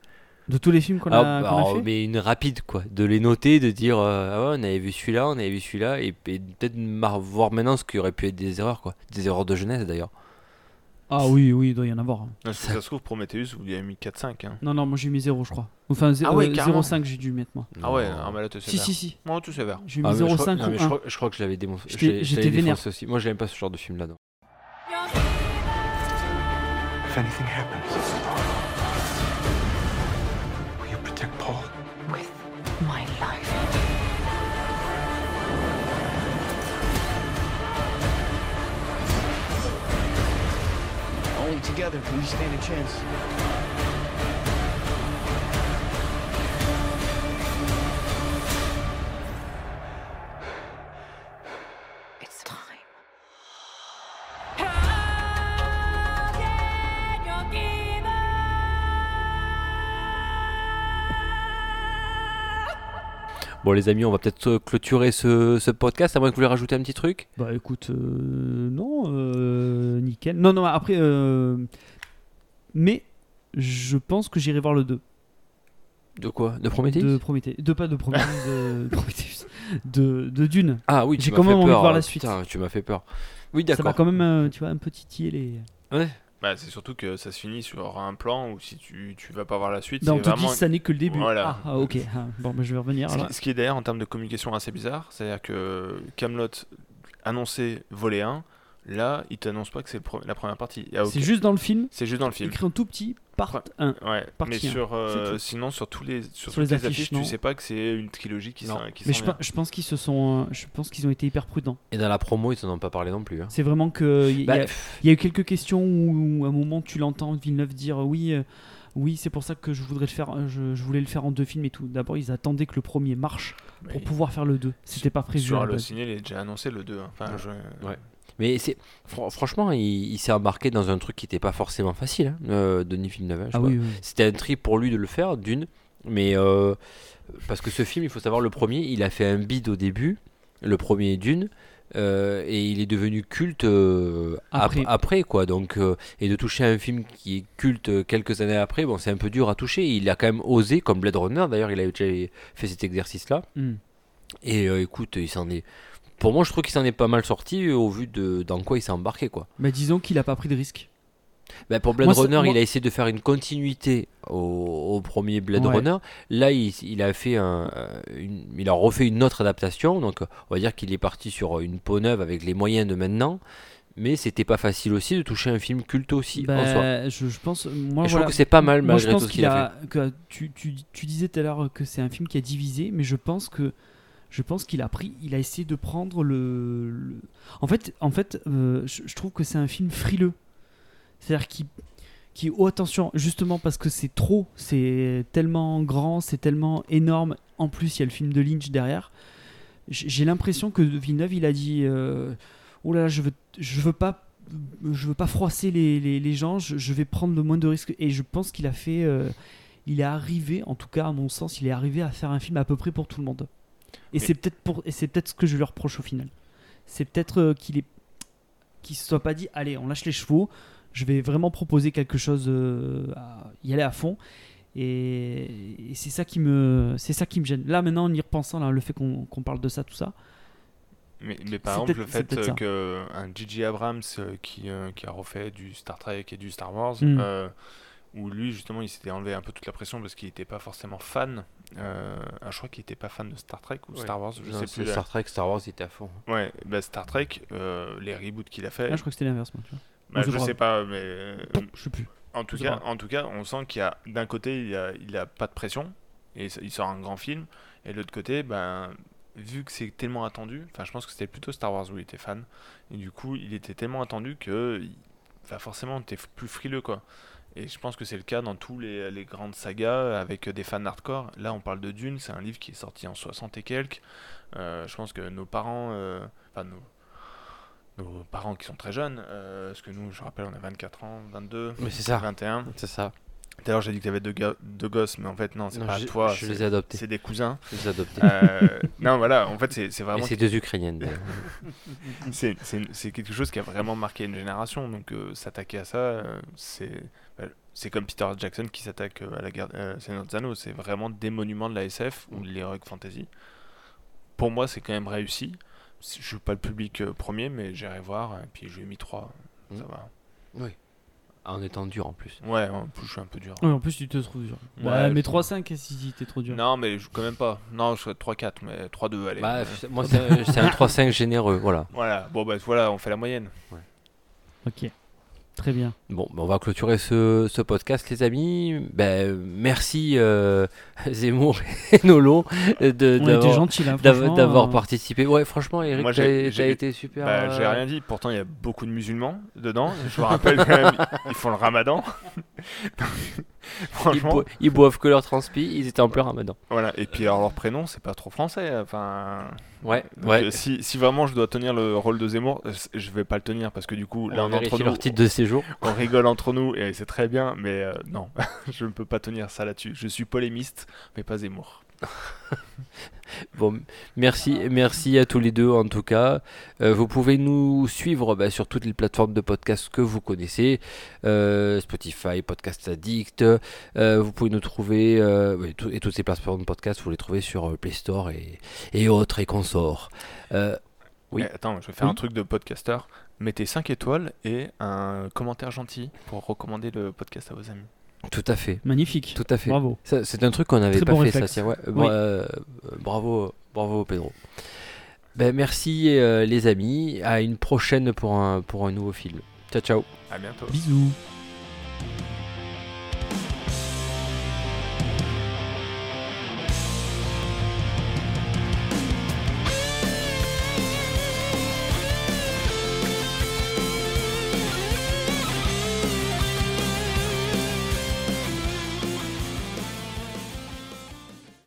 De tous les films qu'on a, qu'on a alors, fait mais une rapide quoi, de les noter, de dire euh, ah ouais, on avait vu celui-là, on avait vu celui-là, et, et peut-être voir maintenant ce qui aurait pu être des erreurs quoi, des erreurs de jeunesse d'ailleurs. Ah oui, oui, il doit y en avoir. Non, si ça se trouve Prometheus vous lui avez mis 4-5 hein. Non, non, moi j'ai mis 0, je crois. Enfin, Ah ouais, euh, carrément. 0,5 j'ai dû mettre moi. ah ouais Non. ah bah là Si, sévère si, si. moi tout sévère J'ai Ah, mis mais crois- 0,5 non, ou mais 1. je, crois, je crois que je l'avais démon- J'étais- vénère. aussi. Moi j'aime pas ce genre de film là. non. If anything happens, together we stand a chance. Bon les amis, on va peut-être euh, clôturer ce, ce podcast, à moins que vous voulez rajouter un petit truc? Bah écoute, euh, non, euh, nickel. Non, non, après, euh, mais je pense que j'irai voir le 2 De quoi? De Prometheus? De Prométhée. De pas de Prométhée, de Prometheus. de, de Dune. Ah oui, tu J'ai quand même envie de voir la suite. Putain, tu m'as fait peur. Oui, Ça va d'accord. quand même, tu vois, un peu titiller les. Bah, c'est surtout que ça se finit sur un plan où si tu, tu vas pas voir la suite, Bah, on te vraiment. dit ça n'est que le début. Voilà. Ah, ah, ok. Ah, bon, bah, je vais revenir. Ce qui, ce qui est d'ailleurs en termes de communication assez bizarre, c'est-à-dire que Camelot annonçait volet 1, là il t'annonce pas que c'est la première partie. Il y a C'est juste dans le film, c'est juste dans le film. écrit en tout petit, part 1. Ouais, partie mais sur, euh, sinon sur tous les sur, Sur les toutes les affiches, affiches, non. tu sais pas que c'est une trilogie qui Non. s'en qui Mais je, vient. pe- je pense qu'ils se sont, euh, je pense qu'ils ont été hyper prudents. Et dans la promo, ils en ont pas parlé non plus. hein. C'est vraiment que il y, Bah, y a eu quelques questions où, où, à un moment tu l'entends Villeneuve dire euh, oui, euh, oui, c'est pour ça que je voudrais le faire, euh, je, je voulais le faire en deux films et tout. D'abord, ils attendaient que le premier marche pour Mais pouvoir faire le 2. C'était pas prévu. Sur le ciné, il est déjà annoncé le 2. hein. Enfin, je- Ouais. Mais c'est fran- franchement, il, il s'est embarqué dans un truc qui n'était pas forcément facile, hein, euh, Denis Villeneuve. hein, Ah oui, oui. C'était un trip pour lui de le faire, d'une. Mais euh, parce que ce film, il faut savoir, le premier, il a fait un bid au début, le premier d'une, euh, et il est devenu culte euh, ap- Après. quoi. Donc, euh, et de toucher un film qui est culte quelques années après, bon, c'est un peu dur à toucher. Il a quand même osé, comme Blade Runner. D'ailleurs, il a déjà fait cet exercice-là. Hmm. Et écoute, il s'en est. Pour moi, je trouve qu'il s'en est pas mal sorti euh, au vu de dans quoi il s'est embarqué, quoi. Bah, disons qu'il a pas pris de risque. Bah, pour Blade Moi, Runner, moi- il a essayé de faire une continuité au, au premier Blade Ouais. Runner. Là, il, il a fait un, euh, une- il a refait une autre adaptation. Donc, on va dire qu'il est parti sur une peau neuve avec les moyens de maintenant. Mais c'était pas facile aussi de toucher un film culte aussi en soi. Bah, je, je pense, moi, je voilà. trouve que c'est pas mal Moi, je malgré pense tout ce qu'il a, fait. a. que tu, tu, tu disais tout à l'heure que c'est un film qui a divisé, mais je pense que je pense qu'il a pris, il a essayé de prendre le. En fait, en fait, euh, je, trouve que c'est un film frileux. C'est-à-dire qui, qui, oh attention, justement parce que c'est trop, c'est tellement grand, c'est tellement énorme. En plus, il y a le film de Lynch derrière. J'ai l'impression que Villeneuve, il a dit, euh, oh là là, je veux, je veux pas je veux pas froisser les, les, gens, je, je vais prendre le moins de risques. Et je pense qu'il a fait. euh, il est arrivé, en tout cas à mon sens, il est arrivé à faire un film à peu près pour tout le monde. Et Mais- c'est peut-être pour et c'est peut-être ce que je lui reproche au final. C'est peut-être euh, qu'il est qu'il se soit pas dit allez on lâche les chevaux, je vais vraiment proposer quelque chose, euh, à y aller à fond. Et, et c'est ça qui me c'est ça qui me gêne. Là maintenant en y repensant là, le fait qu'on qu'on parle de ça tout ça, Mais, mais par exemple, le fait euh, ça. que un J.J. Abrams euh, qui, euh, qui a refait du Star Trek et du Star Wars, Mm. Où lui justement il s'était enlevé un peu toute la pression parce qu'il n'était pas forcément fan. euh, ah, je crois qu'il n'était pas fan de Star Trek ou Ouais. Star Wars, je Non, sais plus. Star Trek, Star Wars, il était à fond. Ouais, bah, Star Trek, euh, les reboots qu'il a fait, là je crois que c'était l'inverse moi. Tu vois. bah, je grave. sais pas, mais euh, Je sais plus. en tout cas, en tout cas, on sent qu'il y a d'un côté il a, il a pas de pression et il sort un grand film, et de l'autre côté, ben vu que c'est tellement attendu, enfin je pense que c'était plutôt Star Wars où il était fan, et du coup il était tellement attendu que enfin, forcément t'es plus frileux quoi. Et je pense que c'est le cas dans tous les, les grandes sagas avec des fans hardcore. Là on parle de Dune, c'est un livre qui est sorti en 60 et quelques. Euh, je pense que nos parents, euh, enfin nos, nos parents qui sont très jeunes, euh, parce que nous je rappelle on a 24 ans, 22, Mais c'est ça. 21. C'est ça. D'ailleurs, j'ai dit que tu avais deux, gosses, mais en fait, non, c'est pas je- toi. je les ai adoptés. C'est des cousins. Je les ai adoptés. Euh, non, voilà, en fait, c'est vraiment. c'est deux Ukrainiennes. d'ailleurs. C'est quelque chose qui a vraiment marqué une génération. Donc, euh, s'attaquer à ça, euh, c'est. bah, C'est comme Peter Jackson qui s'attaque à la guerre. Seigneur des Anneaux. C'est vraiment des monuments de la SF ou de l'heroic fantasy. Pour moi, c'est quand même réussi. Je suis pas le public premier, mais j'irai voir. Et puis, je lui ai mis 3. Ça Mm. va. oui. En étant dur en plus. Ouais, en plus, je suis un peu dur. Ouais, en plus, tu te trouves dur. Ouais, Bah, mais je- 3-5, si t'es trop dur? Non, mais je, quand même pas. Non, je serais 3-4, mais 3-2, allez. Bah, Euh, moi, c'est un- c'est un 3-5 généreux. Voilà. Voilà, bon bah voilà, on fait la moyenne. Ok. Très bien. Bon, ben, on va clôturer ce, ce podcast, les amis. Ben, merci euh, Zemmour et Nolo d'avoir euh, participé. Ouais, franchement, Eric, Moi, j'ai- j'ai- été super. Bah, j'ai euh, rien dit, pourtant il y a beaucoup de musulmans dedans. Je vous rappelle quand même, ils font le ramadan. Ils, Franchement, ils boivent que leur transpi, ils étaient en plein ramadan. voilà. Et puis alors leur prénom, c'est pas trop français. Enfin, Ouais, donc, ouais. euh, si, si vraiment je dois tenir le rôle de Zemmour, euh, je vais pas le tenir parce que du coup, On l'un d'entre nous, leur titre de séjour. on rigole entre nous et c'est très bien, mais euh, non, je ne peux pas tenir ça là-dessus. Je suis polémiste, mais pas Zemmour. Bon, merci, merci à tous les deux en tout cas. Euh, vous pouvez nous suivre bah, sur toutes les plateformes de podcast que vous connaissez, euh, Spotify, Podcast Addict. Euh, vous pouvez nous trouver tout- et toutes ces plateformes de podcast, vous les trouvez sur Play Store et, et autres et consorts. Oui. Eh, attends, je vais faire Oui. un truc de podcaster. Mettez 5 étoiles et un commentaire gentil pour recommander le podcast à vos amis. Tout à fait, Magnifique. tout à fait. Bravo. C'est un truc qu'on n'avait pas bon fait, ça. réflexe. ouais. Oui. Euh, bravo, bravo Pedro. Ben, merci euh, les amis. À une prochaine pour un, pour un nouveau film. Ciao ciao. À bientôt. Bisous.